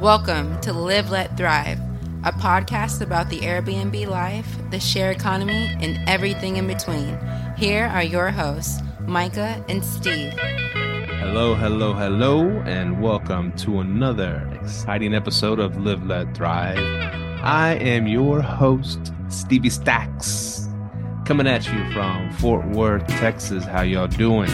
Welcome to Live Let Thrive, a podcast about the Airbnb life, the share economy, and everything in between. Here are your hosts, Myka and Steve. Hello, hello, hello, and welcome to another exciting episode of Live Let Thrive. I am your host, Stevie Stacks, coming at you from Fort Worth, Texas. How y'all doing?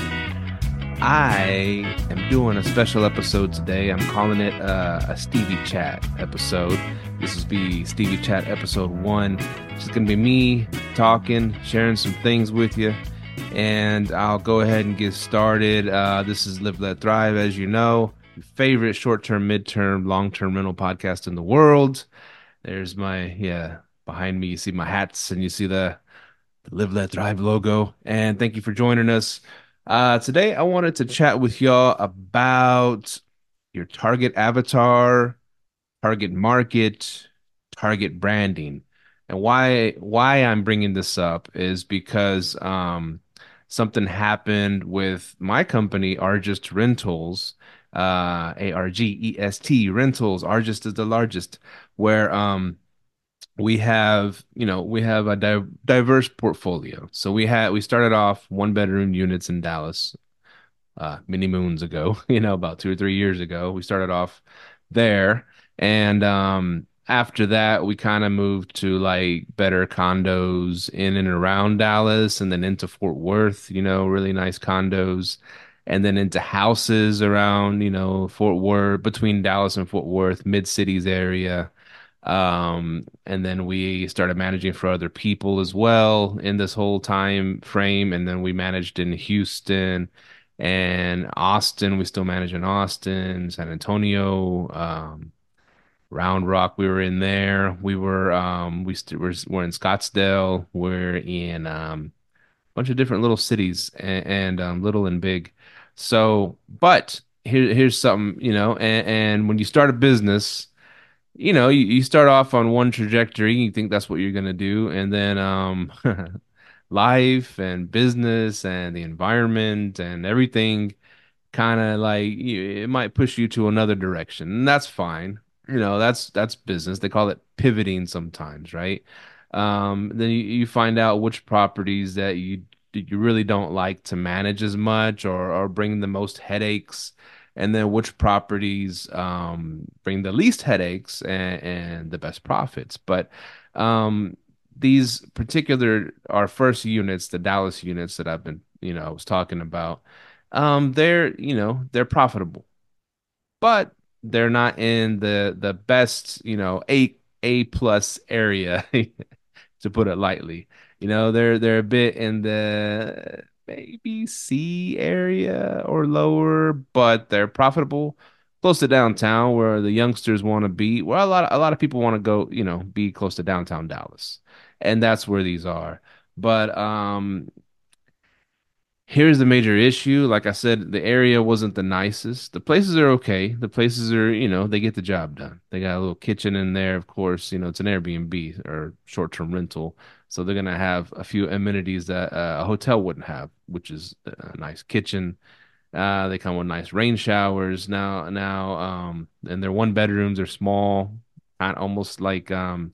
I am doing a special episode today. I'm calling it uh, a Stevie Chat episode. This is be Stevie Chat episode one. It's going to be me talking, sharing some things with you. And I'll go ahead and get started. Uh, this is Live Let Thrive, as you know, favorite short term, mid term, long term rental podcast in the world. There's my, yeah, behind me, you see my hats and you see the, the Live Let Thrive logo. And thank you for joining us. Uh, today, I wanted to chat with y'all about your target avatar, target market, target branding, and why why I'm bringing this up is because um, something happened with my company, Argest Rentals, uh, A R G E S T Rentals. Argest is the largest, where um, we have you know we have a di- diverse portfolio. So we had we started off one bedroom units in dallas uh many moons ago you know about two or three years ago. We started off there. And um after that we kind of moved to like better condos in and around dallas and then into fort worth you know really nice condos. And then into houses around you know fort worth between dallas and fort worth mid cities area um, and then we started managing for other people as well in this whole time frame. And then we managed in Houston and Austin. We still manage in Austin, San Antonio, um, Round Rock. We were in there. We were um, we st- we're, we're in Scottsdale. We're in um, a bunch of different little cities and, and um, little and big. So, but here here's something you know. And, and when you start a business you know, you, you start off on one trajectory, you think that's what you're gonna do, and then um life and business and the environment and everything kind of like it might push you to another direction. And that's fine. You know, that's that's business. They call it pivoting sometimes, right? Um, then you, you find out which properties that you you really don't like to manage as much or or bring the most headaches and then which properties um, bring the least headaches and, and the best profits. But um, these particular our first units, the Dallas units that I've been, you know, I was talking about, um, they're you know they're profitable, but they're not in the the best you know a a plus area to put it lightly. You know, they're they're a bit in the maybe C area or lower, but they're profitable close to downtown where the youngsters want to be. Well, a lot of, a lot of people want to go, you know, be close to downtown Dallas. And that's where these are. But um here's the major issue. Like I said, the area wasn't the nicest. The places are okay. The places are, you know, they get the job done. They got a little kitchen in there, of course. You know, it's an Airbnb or short term rental. So they're gonna have a few amenities that uh, a hotel wouldn't have, which is a nice kitchen. Uh, they come with nice rain showers now. Now, um, and their one bedrooms are small, almost like um,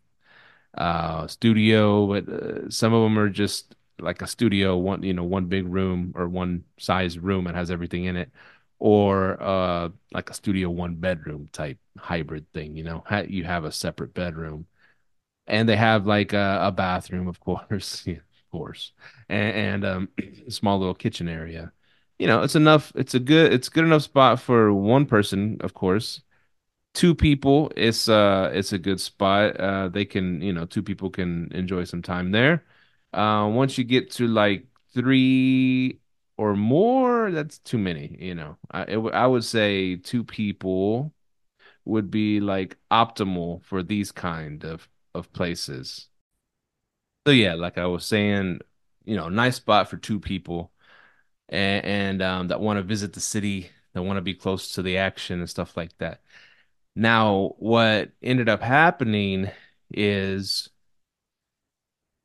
uh, studio, but uh, some of them are just like a studio, one you know, one big room or one size room and has everything in it, or uh, like a studio one bedroom type hybrid thing. You know, you have a separate bedroom and they have like a, a bathroom, of course, yeah, of course, and, and um, small little kitchen area. You know, it's enough. It's a good. It's good enough spot for one person, of course. Two people, it's uh, it's a good spot. Uh, they can, you know, two people can enjoy some time there. Uh, once you get to like three or more, that's too many. You know, I it, I would say two people would be like optimal for these kind of of places. So yeah, like I was saying, you know, nice spot for two people and, and um, that want to visit the city, that want to be close to the action and stuff like that. Now, what ended up happening is,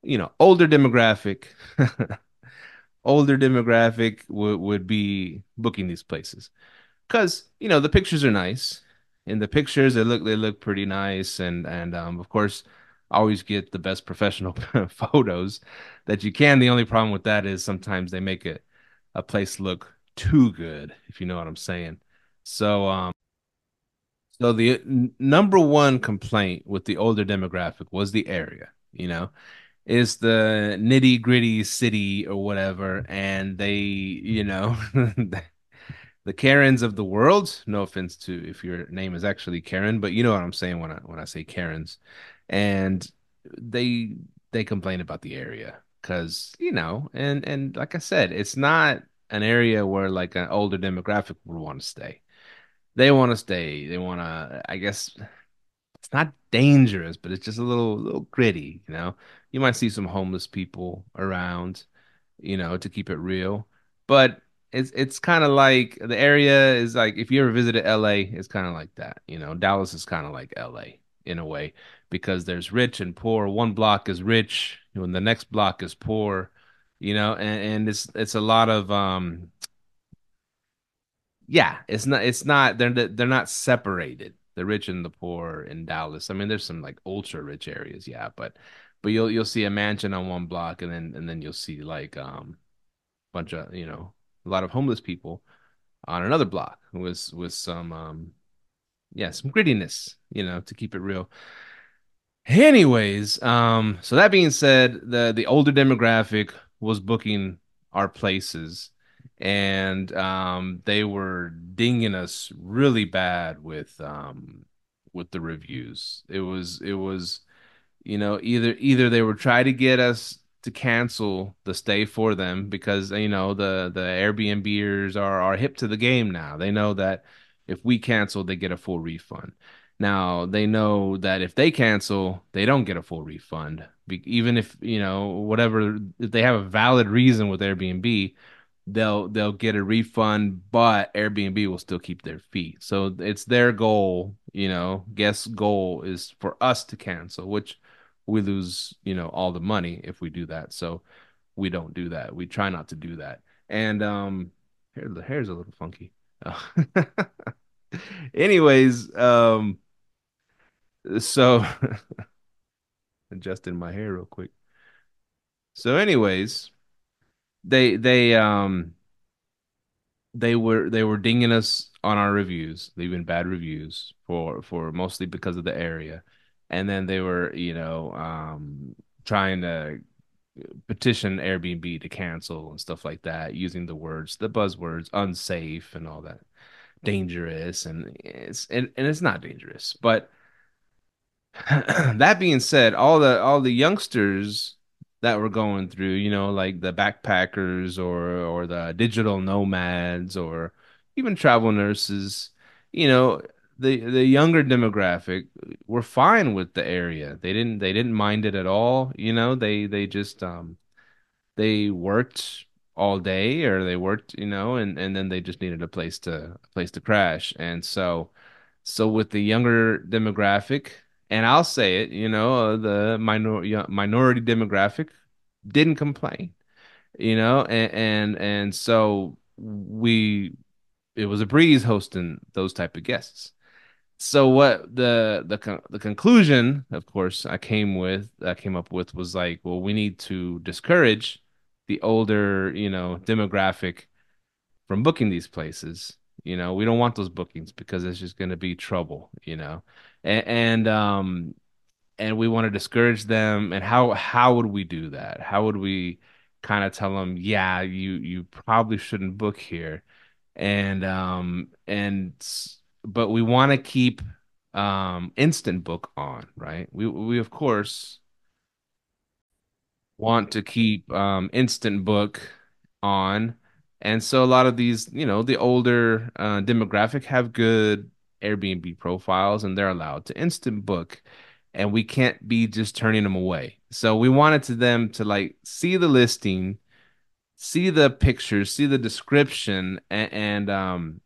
you know, older demographic, older demographic would would be booking these places because you know the pictures are nice in the pictures they look they look pretty nice and and um of course always get the best professional photos that you can. The only problem with that is sometimes they make it a place look too good, if you know what I'm saying. So um so the number one complaint with the older demographic was the area, you know is the nitty gritty city or whatever, and they, you know, the Karens of the world. No offense to if your name is actually Karen, but you know what I'm saying when I when I say Karens, and they they complain about the area because you know, and and like I said, it's not an area where like an older demographic would want to stay. They want to stay. They want to. I guess it's not dangerous, but it's just a little little gritty, you know. You might see some homeless people around, you know, to keep it real. But it's it's kind of like the area is like if you ever visited LA, it's kind of like that, you know. Dallas is kind of like LA in a way because there's rich and poor. One block is rich, and the next block is poor, you know, and, and it's it's a lot of um yeah, it's not it's not they're they're not separated the rich and the poor in Dallas. I mean, there's some like ultra rich areas, yeah, but but you'll you'll see a mansion on one block, and then and then you'll see like um a bunch of you know a lot of homeless people on another block with with some um yeah some grittiness, you know, to keep it real. Anyways, um, so that being said, the the older demographic was booking our places and um, they were dinging us really bad with um, with the reviews. It was it was you know either either they were trying to get us to cancel the stay for them because you know the the Airbnbers are are hip to the game now. They know that if we cancel, they get a full refund. Now they know that if they cancel, they don't get a full refund. Even if you know whatever if they have a valid reason with Airbnb, they'll they'll get a refund, but Airbnb will still keep their fee. So it's their goal, you know, guest goal is for us to cancel, which we lose, you know, all the money if we do that. So we don't do that. We try not to do that. And um here the hair's a little funky. Anyways, um so adjusting my hair real quick. So anyways, they they um they were they were dinging us on our reviews, leaving bad reviews for for mostly because of the area, and then they were you know um trying to petition Airbnb to cancel and stuff like that, using the words the buzzwords unsafe and all that, dangerous and it's and, and it's not dangerous, but that being said, all the all the youngsters that we're going through, you know, like the backpackers or or the digital nomads or even travel nurses, you know, the the younger demographic were fine with the area. They didn't they didn't mind it at all, you know. They they just um they worked all day or they worked, you know, and and then they just needed a place to a place to crash. And so so with the younger demographic, and I'll say it, you know, uh, the minor minority demographic didn't complain, you know, and and and so we it was a breeze hosting those type of guests. So what the the the conclusion, of course, I came with I came up with was like, well, we need to discourage the older, you know, demographic from booking these places. You know, we don't want those bookings because it's just going to be trouble, you know and, um and we want to discourage them and how how would we do that? How would we kind of tell them yeah you you probably shouldn't book here and um and but we want to keep um instant book on right? We we of course want to keep um instant book on and so a lot of these you know the older uh, demographic have good Airbnb profiles and they're allowed to instant book and we can't be just turning them away. So we wanted to them to like see the listing, see the pictures, see the description and, and um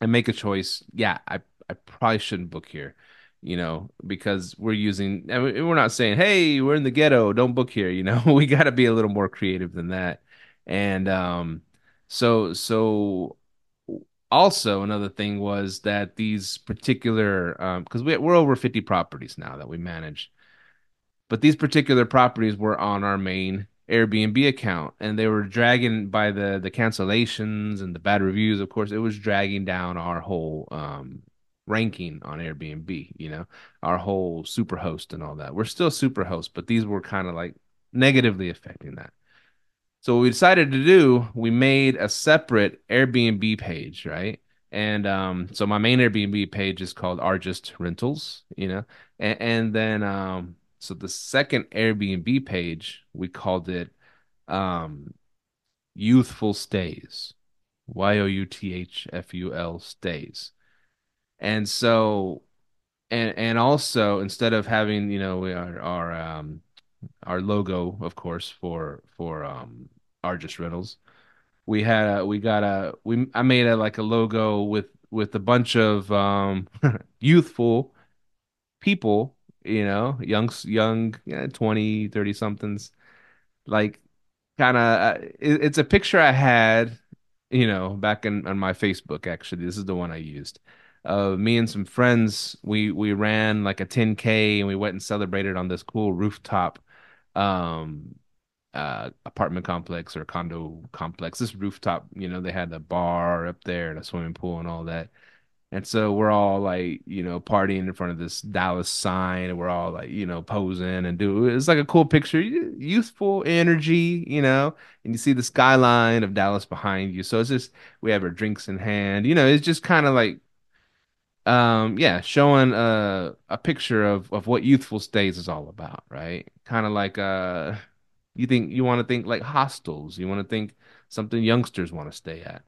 and make a choice. Yeah, I I probably shouldn't book here, you know, because we're using and we're not saying, "Hey, we're in the ghetto, don't book here," you know. we got to be a little more creative than that. And um so so also another thing was that these particular um because we, we're over 50 properties now that we manage. But these particular properties were on our main Airbnb account and they were dragging by the the cancellations and the bad reviews of course it was dragging down our whole um ranking on Airbnb you know our whole superhost and all that. We're still superhost but these were kind of like negatively affecting that so what we decided to do, we made a separate Airbnb page, right? And um, so my main Airbnb page is called Argest Rentals, you know, and, and then um, so the second Airbnb page we called it um, Youthful Stays, Y O U T H F U L Stays, and so and and also instead of having you know our our um our logo of course for for um Argest Rentals we had a, we got a we I made a like a logo with with a bunch of um youthful people, you know, young young yeah, 20, 30 somethings like kind of it, it's a picture I had, you know, back in on my Facebook actually. This is the one I used. Uh me and some friends, we we ran like a 10K and we went and celebrated on this cool rooftop um uh apartment complex or condo complex. This rooftop, you know, they had a bar up there and a swimming pool and all that. And so we're all like, you know, partying in front of this Dallas sign, and we're all like, you know, posing and do. It's like a cool picture, youthful energy, you know, and you see the skyline of Dallas behind you. So it's just we have our drinks in hand, you know. It's just kind of like, um, yeah, showing a a picture of of what youthful stays is all about, right? Kind of like uh you think you want to think like hostels. You want to think something youngsters want to stay at.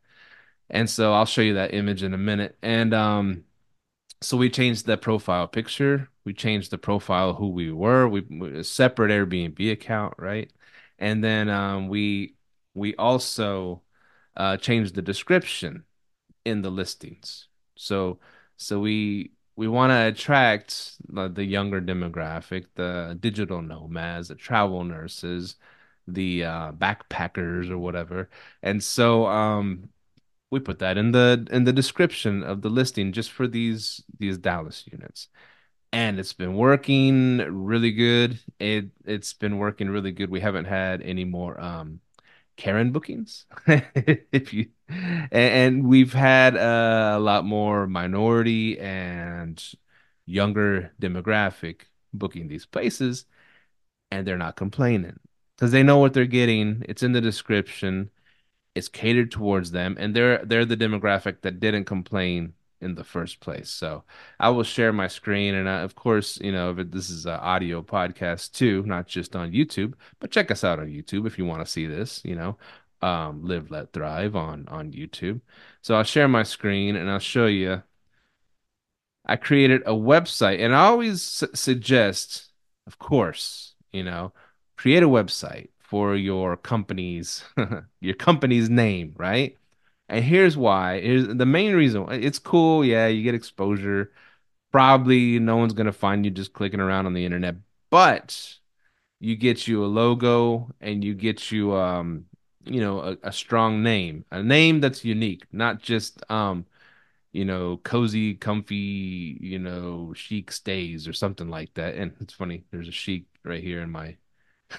And so I'll show you that image in a minute. And um, so we changed the profile picture. We changed the profile who we were. We, we separate Airbnb account, right? And then um, we we also uh, changed the description in the listings. So so we we want to attract the, younger demographic, the digital nomads, the travel nurses, the uh, backpackers or whatever. And so um, we put that in the in the description of the listing just for these these Dallas units. And it's been working really good. It it's been working really good. We haven't had any more um Karen bookings. if you and, we've had uh, a lot more minority and younger demographic booking these places and they're not complaining because they know what they're getting. It's in the description it's catered towards them and they're they're the demographic that didn't complain in the first place. So i will share my screen and I, of course you know this is an audio podcast too not just on youtube but check us out on youtube if you want to see this you know um, live let thrive on on youtube. So i'll share my screen and i'll show you. I created a website and i always su- suggest of course you know create a website for your company's your company's name, right? And here's why. Here's the main reason. It's cool, yeah, you get exposure. Probably no one's gonna find you just clicking around on the internet, but you get you a logo and you get you um you know a, a strong name, a name that's unique, not just um you know cozy, comfy, you know chic stays or something like that. And it's funny, there's a chic right here in my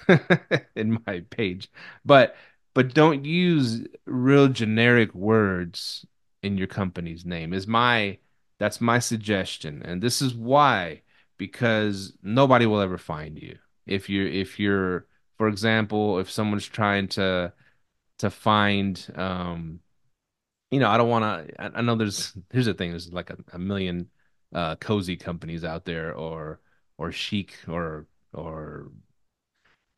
in my page. But but don't use real generic words in your company's name. Is my that's my suggestion. And this is why because nobody will ever find you. If you're if you're for example, if someone's trying to to find um you know, I don't want to I, know there's here's the thing, there's like a, a million uh cozy companies out there or or chic or or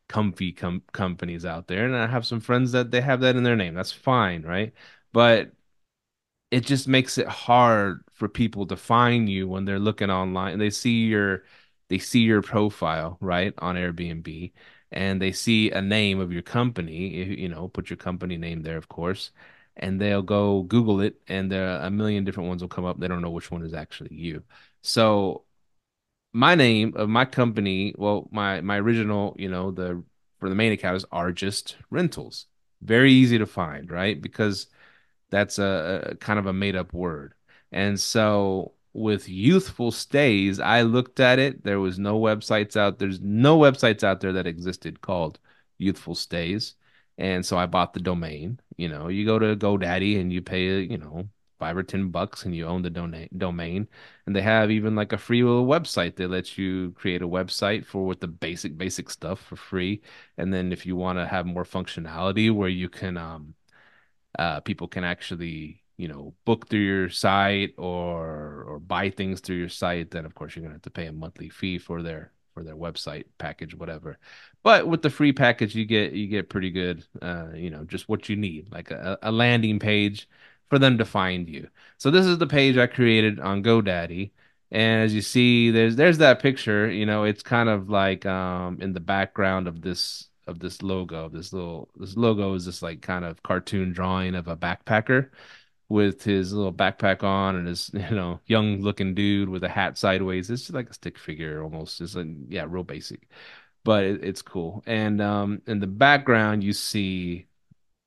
comfy com- companies out there and I have some friends that they have that in their name. That's fine, right? But it just makes it hard for people to find you when they're looking online and they see your they see your profile, right, on Airbnb and they see a name of your company, you know, put your company name there of course, and they'll go Google it and there a million different ones will come up. They don't know which one is actually you. So my name of my company, well, my my original, you know, the for the main account is Argest Rentals. Very easy to find, right? Because That's a, a kind of a made up word. And so with youthful stays, I looked at it. There was no websites out. There's no websites out there that existed called youthful stays. And so I bought the domain. You know, you go to GoDaddy and you pay, you know, five or ten bucks and you own the dona- domain. And they have even like a free little website that lets you create a website for with the basic basic stuff for free. And then if you want to have more functionality where you can um uh, people can actually you know book through your site or or buy things through your site then of course you're going to have to pay a monthly fee for their for their website package whatever but with the free package you get you get pretty good uh you know just what you need like a, a landing page for them to find you so this is the page i created on godaddy and as you see there's there's that picture you know it's kind of like um in the background of this of this logo. This little this logo is this like kind of cartoon drawing of a backpacker with his little backpack on and his you know young looking dude with a hat sideways. It's like a stick figure almost. It's like yeah, real basic, but it, it's cool. And um in the background you see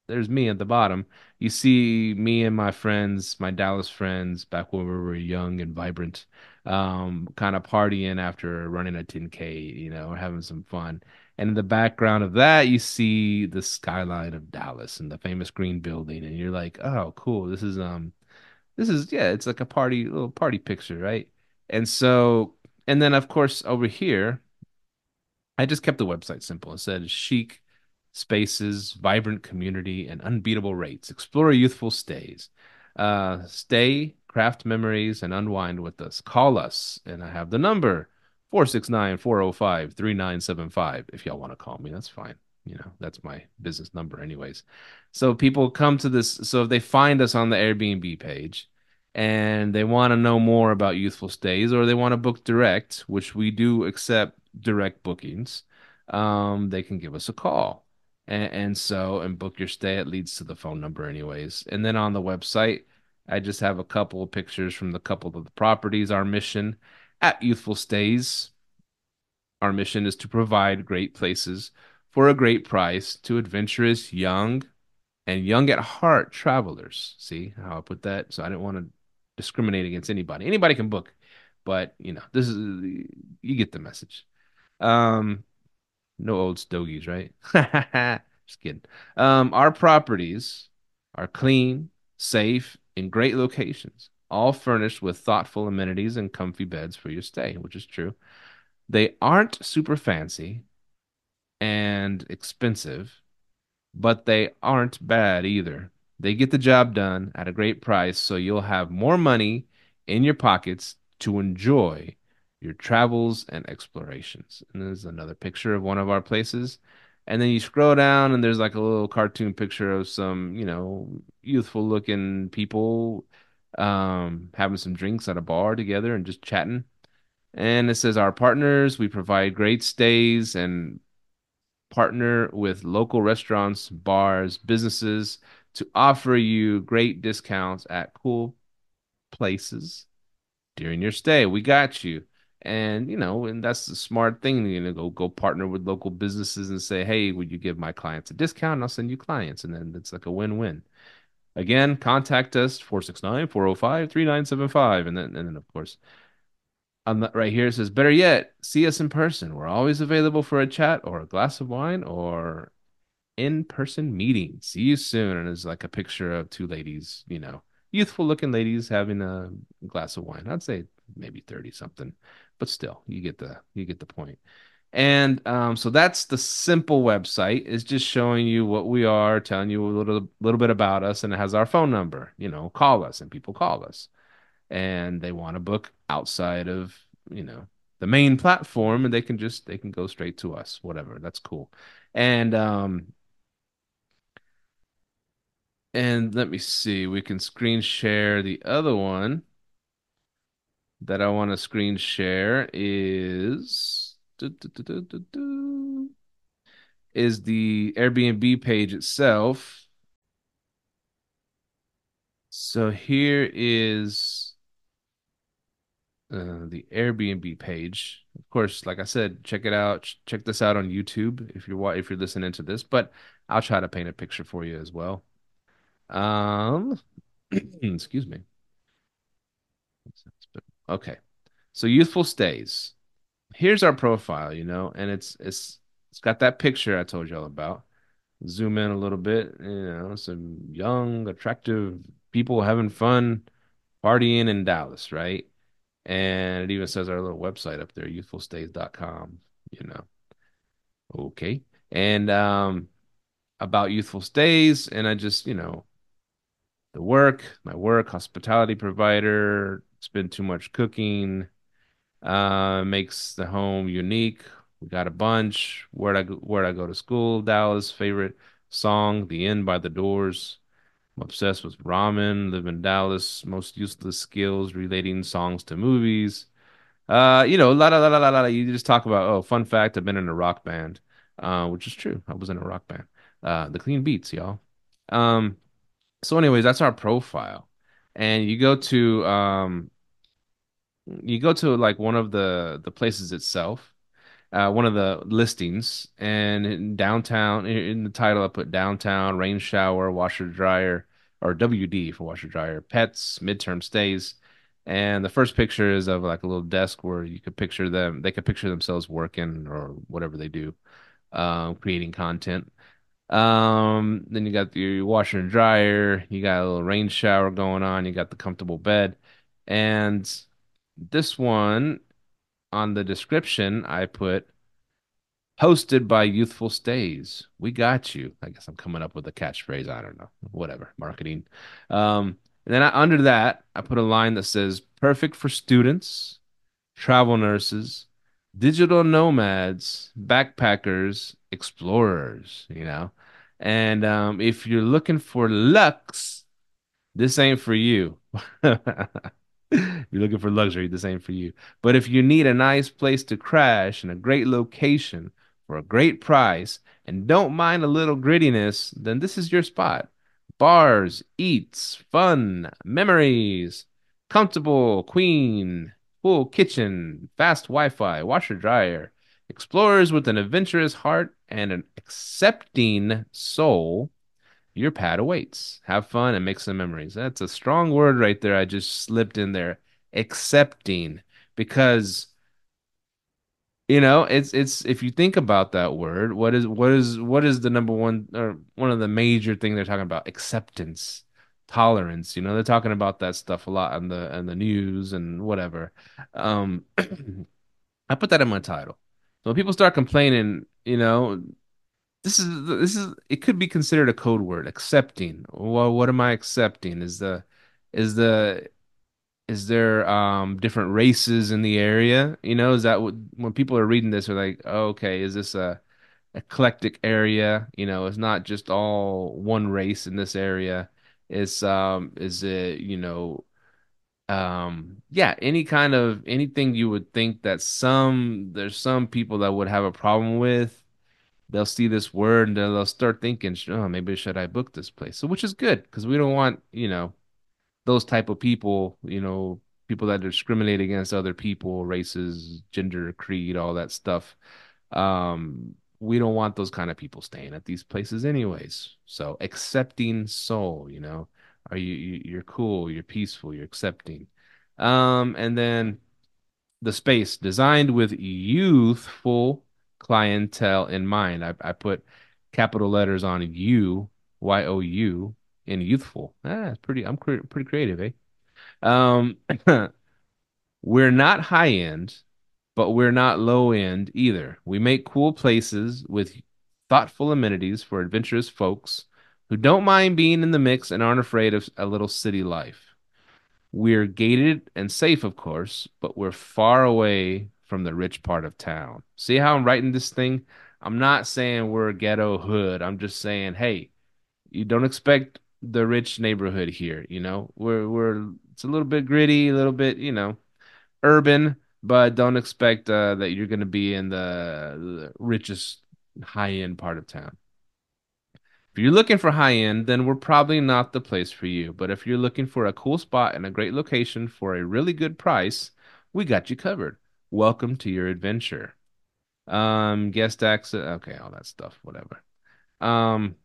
there's me at the bottom. You see me and my friends, my Dallas friends, back when we were young and vibrant, um, kind of partying after running a 10K, you know, or having some fun. And in the background of that, you see the skyline of Dallas and the famous green building, and you're like, oh, cool. This is um, this is yeah, it's like a party, little party picture, right? And so, and then of course over here, I just kept the website simple. It said chic spaces, vibrant community, and unbeatable rates. Explore youthful stays. Uh, stay, craft memories, and unwind with us. Call us, and I have the number 469 405 3975. If y'all want to call me, that's fine. You know, that's my business number, anyways. So people come to this. So if they find us on the Airbnb page, and they want to know more about youthful stays or they want to book direct, which we do accept direct bookings, um, they can give us a call. And, and so, and book your stay. It leads to the phone number, anyways. And then on the website, I just have a couple of pictures from the couple of the properties. Our mission at Youthful Stays, our mission is to provide great places for a great price to adventurous, young, and young at heart travelers. See how I put that? So I didn't want to discriminate against anybody. Anybody can book, but you know, this is you get the message. Um, no old stogies, right? Just kidding. Um, our properties are clean, safe, in great locations, all furnished with thoughtful amenities and comfy beds for your stay, which is true. They aren't super fancy and expensive, but they aren't bad either. They get the job done at a great price, so you'll have more money in your pockets to enjoy your travels and explorations. And there's another picture of one of our places. And then you scroll down, and there's like a little cartoon picture of some, you know, youthful looking people um, having some drinks at a bar together and just chatting. And it says, Our partners, we provide great stays and partner with local restaurants, bars, businesses to offer you great discounts at cool places during your stay. We got you. And you know, and that's the smart thing. You know, go go partner with local businesses and say, "Hey, would you give my clients a discount? And I'll send you clients." And then it's like a win-win. Again, contact us 469-405-3975 and then and then of course on the, right here it says better yet, see us in person. We're always available for a chat or a glass of wine or in-person meeting. See you soon. And it's like a picture of two ladies, you know, youthful looking ladies having a glass of wine. I'd say maybe 30 something, but still you get the you get the point. And um, so that's the simple website is just showing you what we are, telling you a little little bit about us, and it has our phone number. You know, call us, and people call us, and they want to book outside of you know the main platform, and they can just they can go straight to us, whatever. That's cool. And um, and let me see, we can screen share the other one that I want to screen share is is the Airbnb page itself. So here is uh, the Airbnb page. Of course, like I said, check it out. Check this out on YouTube if you're if you're listening to this. But I'll try to paint a picture for you as well. Um, excuse me. Okay. So youthful stays. Here's our profile, you know, and it's it's it's got that picture I told y'all about. Zoom in a little bit, you know, some young, attractive people having fun partying in Dallas, right? And it even says our little website up there, youthfulstays.com, you know. Okay. And um about youthful stays and I just, you know, the work, my work, hospitality provider, spend too much cooking, uh, makes the home unique. We got a bunch. Where'd I go, where'd I go to school? Dallas. Favorite song, The End by the Doors. I'm obsessed with ramen. Live in Dallas. Most useless skills relating songs to movies. Uh, you know, la la la la la. You just talk about, oh, fun fact, I've been in a rock band, uh, which is true. I was in a rock band. Uh, the Clean Beats, y'all. Um, so anyways, that's our profile. And you go to um you go to like one of the the places itself, uh one of the listings and in downtown in the title I put downtown rain shower washer dryer or WD for washer dryer pets midterm stays and the first picture is of like a little desk where you could picture them they could picture themselves working or whatever they do um creating content um, then you got your washer and dryer, you got a little rain shower going on, you got the comfortable bed. And this one on the description, I put hosted by Youthful Stays. We got you. I guess I'm coming up with a catchphrase. I don't know. Whatever. Marketing. Um, and then I, under that, I put a line that says perfect for students, travel nurses, digital nomads, backpackers, explorers, you know. And um, if you're looking for lux, this ain't for you. If you're looking for luxury, this ain't for you. But if you need a nice place to crash and a great location for a great price and don't mind a little grittiness, then this is your spot. Bars, eats, fun, memories, comfortable queen, full kitchen, fast Wi-Fi, washer dryer, explorers with an adventurous heart and an accepting soul your pad awaits. Have fun and make some memories. That's a strong word right there. I just slipped in there. Accepting. Because, you know, it's it's if you think about that word, what is what is what is the number one or one of the major thing they're talking about? Acceptance, tolerance. You know, they're talking about that stuff a lot on the on the news and whatever. Um I put that in my title. So when people start complaining, you know, this is this is it could be considered a code word accepting well what am i accepting is the is the is there um different races in the area you know is that what when people are reading this they're like oh, okay is this a eclectic area you know it's not just all one race in this area it's um is it you know um yeah any kind of anything you would think that some there's some people that would have a problem with they'll see this word and they'll start thinking, oh, maybe should I book this place? So, which is good because we don't want, you know, those type of people, you know, people that discriminate against other people, races, gender, creed, all that stuff. Um, we don't want those kind of people staying at these places anyways. So, accepting soul, you know, are you, you you're cool, you're peaceful, you're accepting. Um, and then the space designed with youthful clientele in mind. I, I put capital letters on you, Y O U, in youthful. Ah, pretty. I'm cre pretty creative, eh? Um, we're not high end, but we're not low end either. We make cool places with thoughtful amenities for adventurous folks who don't mind being in the mix and aren't afraid of a little city life. We're gated and safe, of course, but we're far away from the rich part of town. See how I'm writing this thing? I'm not saying we're a ghetto hood. I'm just saying, hey, you don't expect the rich neighborhood here, you know? We're we're it's a little bit gritty, a little bit, you know, urban, but don't expect uh, that you're going to be in the, the richest high-end part of town. If you're looking for high end, then we're probably not the place for you. But if you're looking for a cool spot and a great location for a really good price, we got you covered. Welcome to your adventure. Um, guest access, okay, all that stuff, whatever. Um,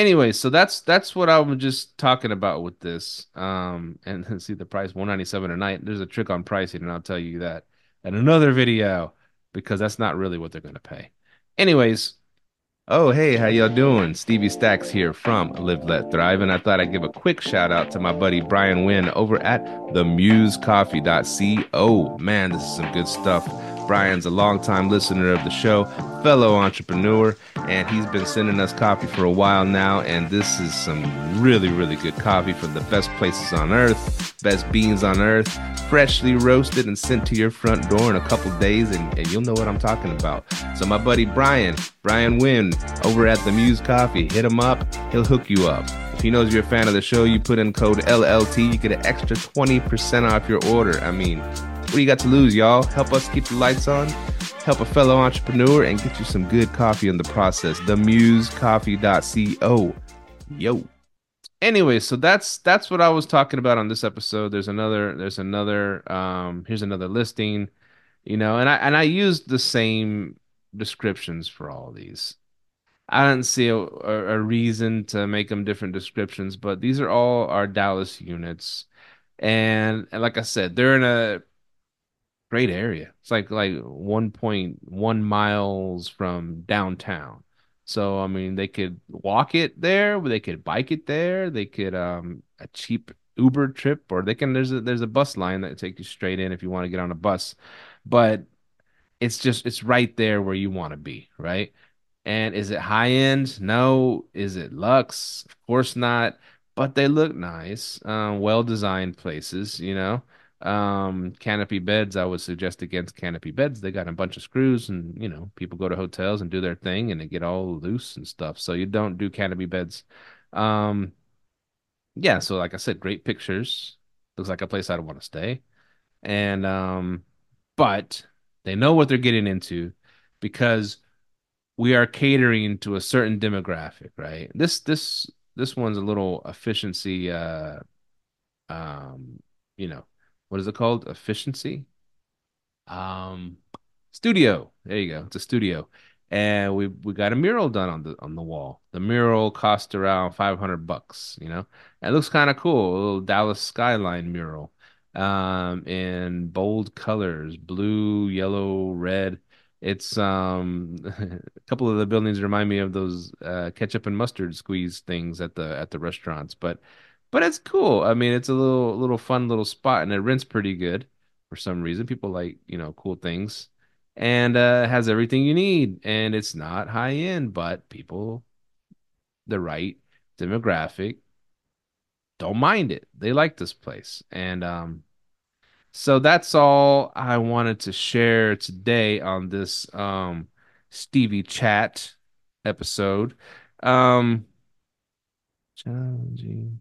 anyway, so that's that's what I'm just talking about with this. Um, and see the price 197 a night. There's a trick on pricing, and I'll tell you that in another video because that's not really what they're gonna pay. Anyways, oh hey, how y'all doing? Stevie Stacks here from Live Let Thrive, and I thought I'd give a quick shout out to my buddy Brian Wynn over at themusecoffee.co. Man, this is some good stuff. Brian's a longtime listener of the show, fellow entrepreneur, and he's been sending us coffee for a while now. And this is some really, really good coffee from the best places on earth, best beans on earth, freshly roasted and sent to your front door in a couple days, and, and you'll know what I'm talking about. So, my buddy Brian, Brian Wynn, over at the Muse Coffee, hit him up, he'll hook you up. If he knows you're a fan of the show, you put in code LLT, you get an extra 20% off your order. I mean, what do you got to lose, y'all? Help us keep the lights on, help a fellow entrepreneur, and get you some good coffee in the process. TheMuseCoffee.co. Yo. Anyway, so that's that's what I was talking about on this episode. There's another there's another um here's another listing, you know, and I and I used the same descriptions for all these. I didn't see a, a, reason to make them different descriptions, but these are all our Dallas units. And, and like I said, they're in a great area. It's like like 1.1 miles from downtown. So I mean, they could walk it there, they could bike it there, they could um a cheap Uber trip, or they can there's a there's a bus line that takes you straight in if you want to get on a bus. But it's just it's right there where you want to be, right? And is it high end? No. Is it luxe? Of course not. But they look nice. Um, well designed places, you know. Um, canopy beds, I would suggest against canopy beds. They got a bunch of screws, and you know, people go to hotels and do their thing, and they get all loose and stuff. So you don't do canopy beds. Um, yeah. So like I said, great pictures. Looks like a place I'd want to stay. And um, but they know what they're getting into because we are catering to a certain demographic, right? This this this one's a little efficiency uh um you know what is it called? Efficiency. Um, studio. There you go. It's a studio, and we we got a mural done on the on the wall. The mural cost around five hundred bucks. You know, and it looks kind of cool. A little Dallas skyline mural, um, in bold colors: blue, yellow, red. It's um a couple of the buildings remind me of those uh, ketchup and mustard squeeze things at the at the restaurants, but but it's cool. I mean, it's a little little fun little spot, and it rents pretty good for some reason. People like you know cool things, and uh, has everything you need, and it's not high end, but people, the right demographic, don't mind it. They like this place, and um, so that's all I wanted to share today on this um Stevie chat episode. Um, challenging.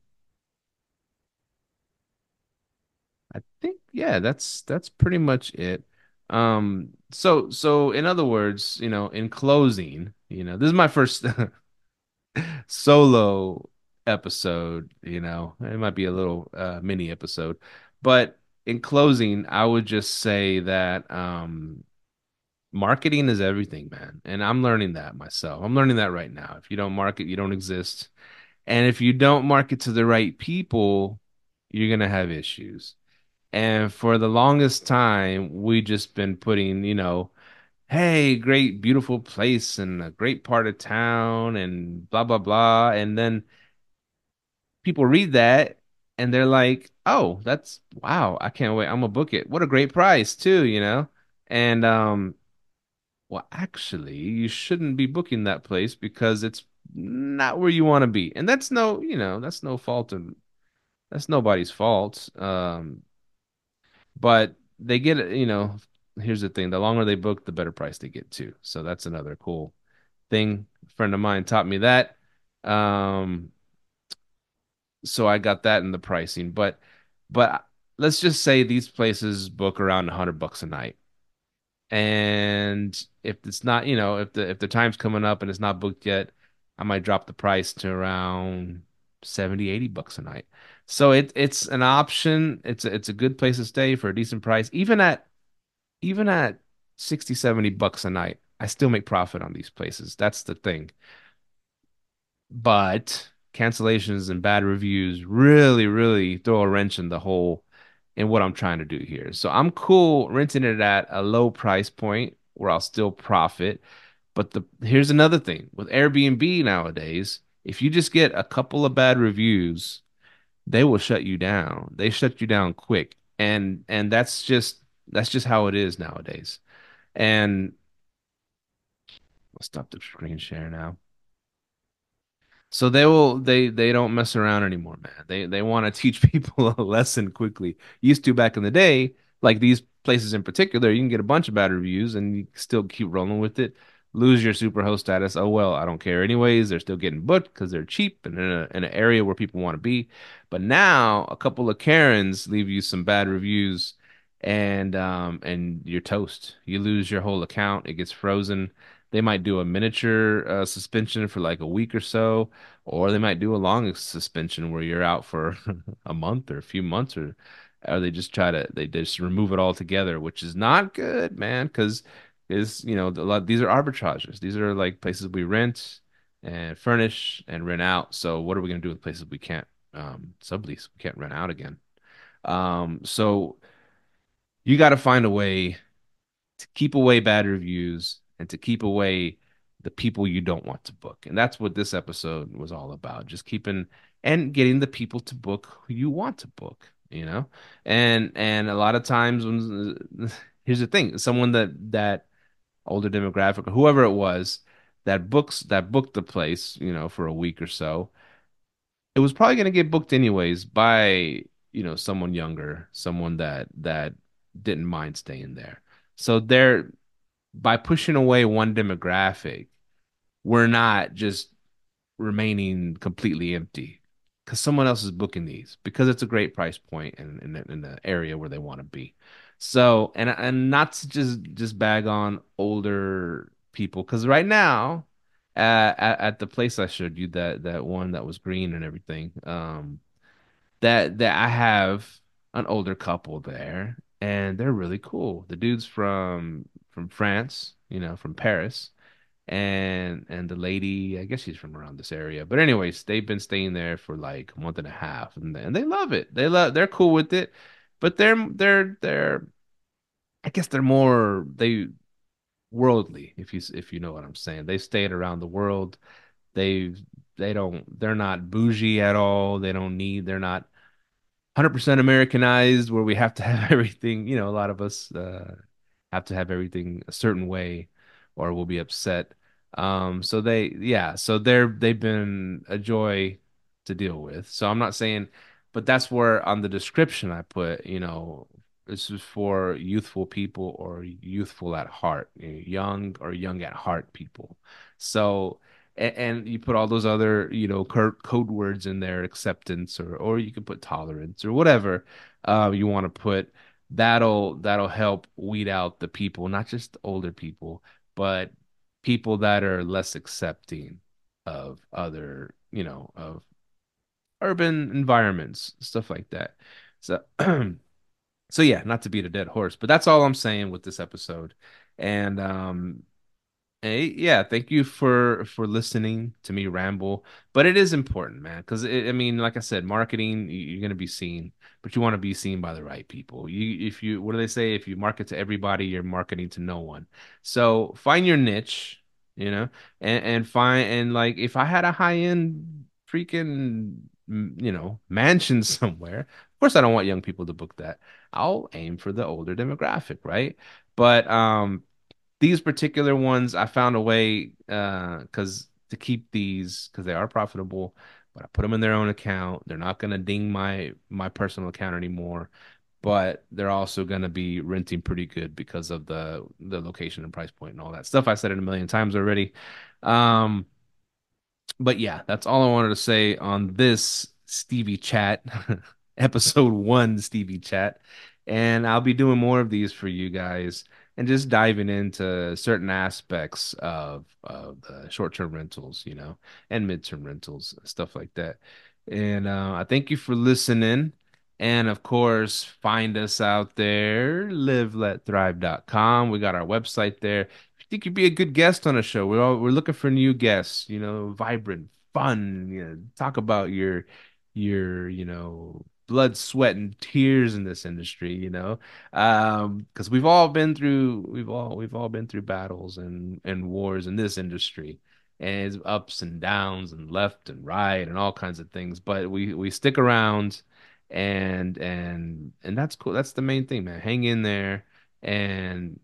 I think yeah, that's that's pretty much it. Um, so so in other words, you know, in closing, you know, this is my first solo episode, you know. It might be a little uh, mini episode, but in closing, I would just say that um marketing is everything, man. And I'm learning that myself. I'm learning that right now. If you don't market, you don't exist. And if you don't market to the right people, you're gonna have issues. And for the longest time, we just been putting, you know, hey, great, beautiful place and a great part of town and blah, blah, blah. And then people read that and they're like, oh, that's wow, I can't wait. I'm gonna book it. What a great price, too, you know? And um, well, actually, you shouldn't be booking that place because it's not where you want to be. And that's no, you know, that's no fault of that's nobody's fault. Um, but they get you know, here's the thing, the longer they book, the better price they get too. So that's another cool thing. A friend of mine taught me that. Um, so I got that in the pricing, but but let's just say these places book around hundred bucks a night. And if it's not, you know, if the if the time's coming up and it's not booked yet, I might drop the price to around 70, 80 bucks a night. So it it's an option. It's a, it's a good place to stay for a decent price. Even at even at 60, 70 bucks a night, I still make profit on these places. That's the thing. but cancellations and bad reviews really, really throw a wrench in the whole in what I'm trying to do here. So I'm cool renting it at a low price point where I'll still profit. But the here's another thing with Airbnb nowadays, if you just get a couple of bad reviews, they will shut you down. They shut you down quick. And and that's just that's just how it is nowadays. And I'll stop the screen share now. So they will they they don't mess around anymore, man. They they want to teach people a lesson quickly. Used to back in the day, like these places in particular, you can get a bunch of bad reviews and you still keep rolling with it. Lose your superhost status. Oh well, I don't care anyways. They're still getting booked because they're cheap and in, a, in an area where people want to be. But now a couple of Karens leave you some bad reviews and um and you're toast. You lose your whole account. It gets frozen. They might do a miniature uh, suspension for like a week or so, or they might do a long suspension where you're out for a month or a few months, or or they just try to they just remove it all together, which is not good, man, because is you know a lot these are arbitrages. These are like places we rent and furnish and rent out. So what are we gonna do with places we can't um, sublease? We can't rent out again. Um, so you got to find a way to keep away bad reviews and to keep away the people you don't want to book. And that's what this episode was all about. Just keeping and getting the people to book who you want to book, you know? And and a lot of times when here's the thing, someone that that older demographic or whoever it was that books that booked the place, you know, for a week or so, it was probably going to get booked anyways by, you know, someone younger, someone that that didn't mind staying there. So they're by pushing away one demographic, we're not just remaining completely empty because someone else is booking these because it's a great price point in in, in the area where they want to be. So and and not to just just bag on older people because right now at, at, the place I showed you that that one that was green and everything um that that I have an older couple there and they're really cool. The dude's from from France, you know, from Paris. And and the lady, I guess she's from around this area. But anyways, they've been staying there for like a month and a half and, and they love it. They love they're cool with it. But they're they're they're I guess they're more they worldly, if you if you know what I'm saying. They stayed around the world. They they don't they're not bougie at all. They don't need they're not 100% Americanized where we have to have everything, you know, a lot of us uh, have to have everything a certain way or we'll be upset. Um, so they, yeah, so they're, they've been a joy to deal with. So I'm not saying, but that's where on the description I put, you know, this is for youthful people or youthful at heart, young or young at heart people. So, and, and you put all those other you know code words in there acceptance or or you can put tolerance or whatever uh, you want to put that'll that'll help weed out the people not just older people but people that are less accepting of other you know of urban environments stuff like that so so yeah not to beat a dead horse but that's all i'm saying with this episode and um Hey, yeah, thank you for for listening to me ramble. But it is important, man, because I mean, like I said, marketing you're gonna be seen, but you want to be seen by the right people. You, if you, what do they say? If you market to everybody, you're marketing to no one. So find your niche, you know, and and find and like if I had a high end freaking you know mansion somewhere, of course I don't want young people to book that. I'll aim for the older demographic, right? But um these particular ones I found a way uh because to keep these because they are profitable, but I put them in their own account. They're not gonna ding my my personal account anymore, but they're also gonna be renting pretty good because of the the location and price point and all that stuff. I said it a million times already. Um, but yeah, that's all I wanted to say on this Stevie chat, episode one Stevie chat, and I'll be doing more of these for you guys and just diving into certain aspects of of the short-term rentals, you know, and midterm rentals, stuff like that. And uh, I thank you for listening. And of course, find us out there, liveletthrive.com. We got our website there. Think you'd be a good guest on a show, we're all, we're looking for new guests, you know, vibrant, fun. You know, talk about your your you know blood, sweat, and tears in this industry, you know, because um, we've all been through we've all we've all been through battles and and wars in this industry, and it's ups and downs and left and right and all kinds of things. But we we stick around, and and and that's cool. That's the main thing, man. Hang in there and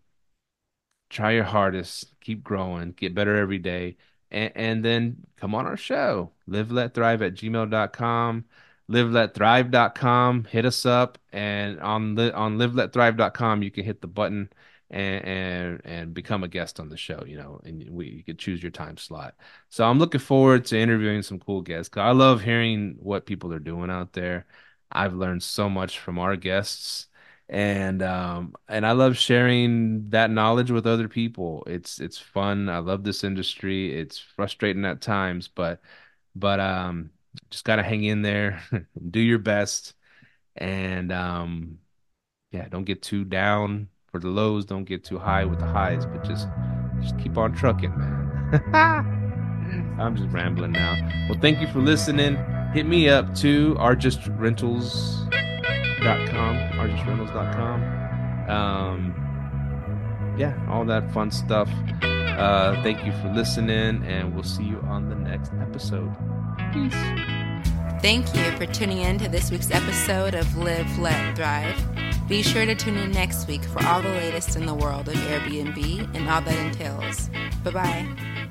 try your hardest, keep growing, get better every day. And, and then come on our show, live, let thrive at gmail.com liveletthrive.com. Hit us up, and on the on liveletthrive.com, you can hit the button and and and become a guest on the show. You know, and we you could choose your time slot. So I'm looking forward to interviewing some cool guests. I love hearing what people are doing out there. I've learned so much from our guests and um and I love sharing that knowledge with other people. It's it's fun. I love this industry. It's frustrating at times, but but um just got to hang in there, do your best, and um, yeah, don't get too down for the lows, don't get too high with the highs, but just just keep on trucking, man. I'm just rambling now. Well, thank you for listening. Hit me up too, argestrentals.com, argestrentals.com. Um, yeah, all that fun stuff. Uh, thank you for listening, and we'll see you on the next episode. Peace. Thank you for tuning in to this week's episode of Live, Let, Thrive. Be sure to tune in next week for all the latest in the world of Airbnb and all that entails. Bye bye.